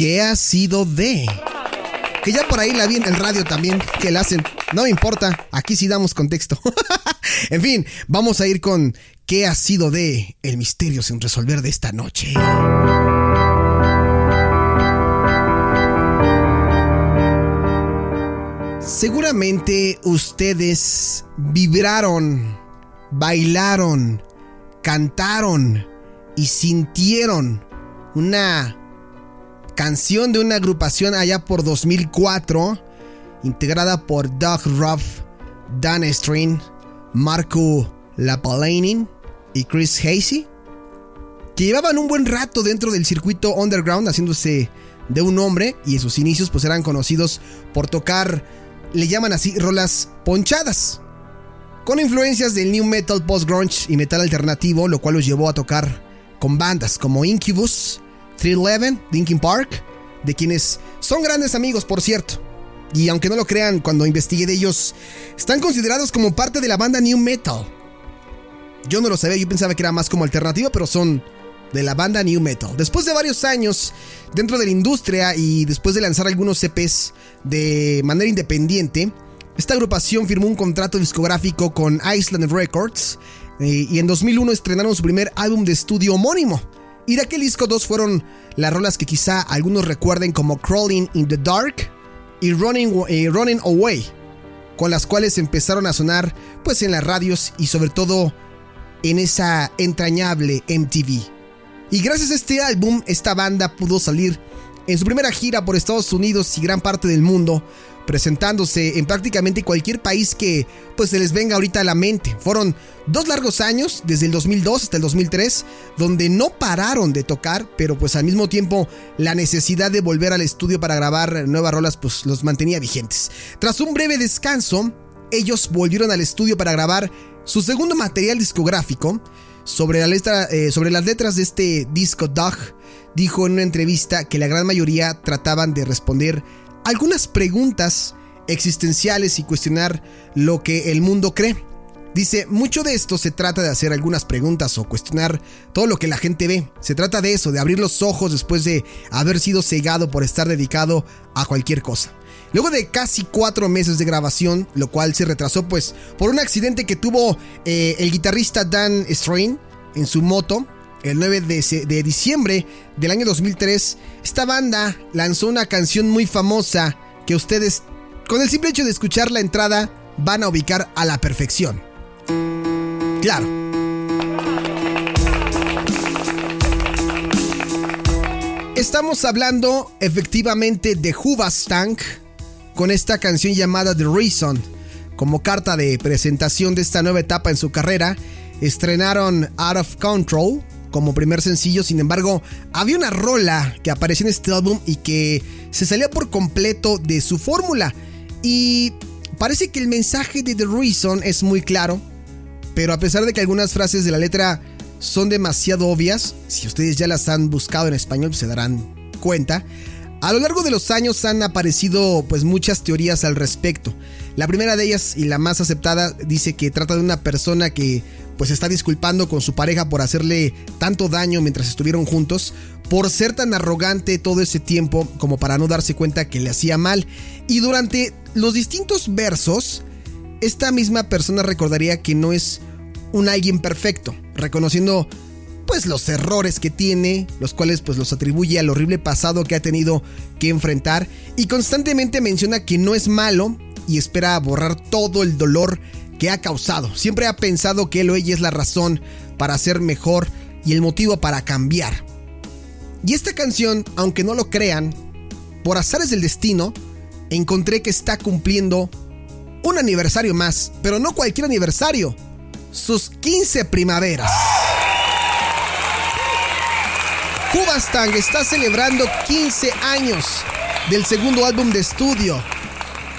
¿Qué ha sido de? Que ya por ahí la vi en el radio también, que la hacen. No me importa, aquí sí damos contexto. en fin, vamos a ir con ¿Qué ha sido de el misterio sin resolver de esta noche? Seguramente ustedes vibraron, bailaron, cantaron y sintieron una canción de una agrupación allá por 2004, integrada por Doug Ruff, Dan String, Marco Lapalainen y Chris Hasey, que llevaban un buen rato dentro del circuito underground haciéndose de un hombre y en sus inicios pues eran conocidos por tocar, le llaman así, rolas ponchadas, con influencias del new metal, post-grunge y metal alternativo, lo cual los llevó a tocar con bandas como Incubus, 311, Linkin Park, de quienes son grandes amigos, por cierto. Y aunque no lo crean, cuando investigué de ellos, están considerados como parte de la banda New Metal. Yo no lo sabía, yo pensaba que era más como alternativa, pero son de la banda New Metal. Después de varios años dentro de la industria y después de lanzar algunos CPs de manera independiente, esta agrupación firmó un contrato discográfico con Island Records eh, y en 2001 estrenaron su primer álbum de estudio homónimo. Y de aquel disco dos fueron las rolas que quizá algunos recuerden como Crawling in the Dark y Running, eh, Running Away, con las cuales empezaron a sonar pues en las radios y sobre todo en esa entrañable MTV. Y gracias a este álbum, esta banda pudo salir en su primera gira por Estados Unidos y gran parte del mundo, presentándose en prácticamente cualquier país que pues se les venga ahorita a la mente. Fueron dos largos años, desde el 2002 hasta el 2003, donde no pararon de tocar, pero pues al mismo tiempo la necesidad de volver al estudio para grabar nuevas rolas pues los mantenía vigentes. Tras un breve descanso, ellos volvieron al estudio para grabar su segundo material discográfico. Sobre, eh, sobre las letras de este disco, Dog dijo en una entrevista que la gran mayoría trataban de responder algunas preguntas existenciales y cuestionar lo que el mundo cree. Dice, mucho de esto se trata de hacer algunas preguntas o cuestionar todo lo que la gente ve. Se trata de eso, de abrir los ojos después de haber sido cegado por estar dedicado a cualquier cosa. Luego de casi cuatro meses de grabación, lo cual se retrasó pues por un accidente que tuvo eh, el guitarrista Dan Strain en su moto, el 9 de, diciembre del año 2003, esta banda lanzó una canción muy famosa que ustedes, con el simple hecho de escuchar la entrada, van a ubicar a la perfección. Claro. Estamos hablando efectivamente de Hoobastank con esta canción llamada The Reason. Como carta de presentación de esta nueva etapa en su carrera, estrenaron Out of Control como primer sencillo, sin embargo, había una rola que apareció en este álbum y que se salía por completo de su fórmula. Y parece que el mensaje de The Reason es muy claro, pero a pesar de que algunas frases de la letra son demasiado obvias, si ustedes ya las han buscado en español se darán cuenta, a lo largo de los años han aparecido pues muchas teorías al respecto. La primera de ellas y la más aceptada dice que trata de una persona que pues está disculpando con su pareja por hacerle tanto daño mientras estuvieron juntos, por ser tan arrogante todo ese tiempo como para no darse cuenta que le hacía mal. Y durante los distintos versos, esta misma persona recordaría que no es un alguien perfecto, reconociendo pues los errores que tiene, los cuales pues los atribuye al horrible pasado que ha tenido que enfrentar y constantemente menciona que no es malo y espera borrar todo el dolor que ha causado. Siempre ha pensado que él o ella es la razón para ser mejor y el motivo para cambiar. Y esta canción, aunque no lo crean, por azares del destino, encontré que está cumpliendo un aniversario más, pero no cualquier aniversario, sus 15 primaveras. Hubastang está celebrando 15 años del segundo álbum de estudio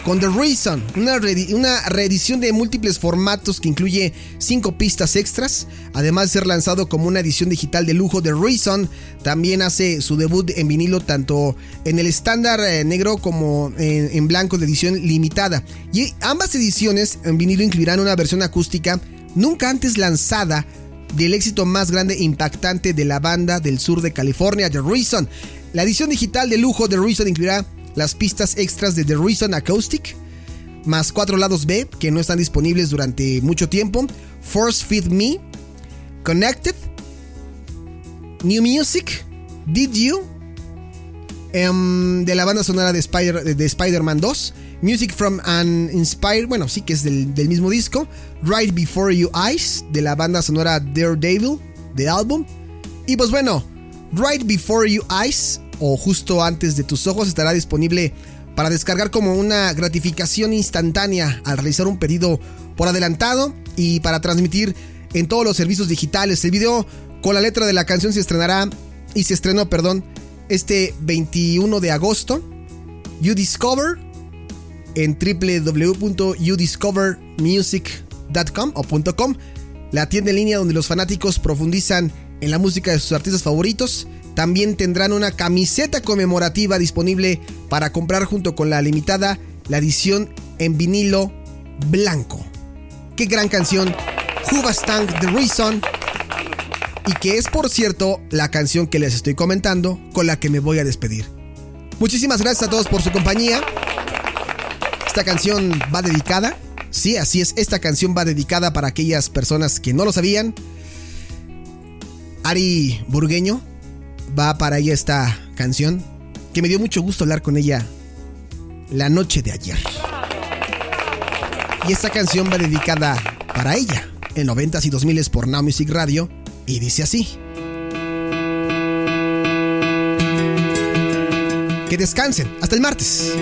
con The Reason, una, una, reedición de múltiples formatos que incluye 5 pistas extras, además de ser lanzado como una edición digital de lujo. The Reason también hace su debut en vinilo tanto en el estándar eh, negro como en blanco de edición limitada. Y ambas ediciones en vinilo incluirán una versión acústica nunca antes lanzada del éxito más grande e impactante de la banda del sur de California, The Reason. La edición digital de lujo de Reason incluirá las pistas extras de The Reason Acoustic, más cuatro lados B que no están disponibles durante mucho tiempo, Force Feed Me, Connected, New Music, Did You, em, de la banda sonora de, Spider, de Spider-Man 2, Music from an Inspired, bueno, sí que es del, del, mismo disco, Right Before You Eyes, de la banda sonora Daredevil, de álbum, y pues bueno, Right Before You Eyes, o justo antes de tus ojos, estará disponible para descargar como una gratificación instantánea al realizar un pedido por adelantado y para transmitir en todos los servicios digitales. El video con la letra de la canción se estrenará y se estrenó, perdón, este 21 de agosto. You Discover en www.youdiscovermusic.com o .com, la tienda en línea donde los fanáticos profundizan en la música de sus artistas favoritos. También tendrán una camiseta conmemorativa disponible para comprar junto con la limitada, la edición en vinilo blanco. Qué gran canción, Hubastang The Reason. Y que es, por cierto, la canción que les estoy comentando con la que me voy a despedir. Muchísimas gracias a todos por su compañía. Esta canción va dedicada. Sí, así es, esta canción va dedicada para aquellas personas que no lo sabían. Ari Burgueño va para ella esta canción que me dio mucho gusto hablar con ella la noche de ayer. Y esta canción va dedicada para ella en 90s y 2000s por Now Music Radio y dice así. Que descansen. Hasta el martes.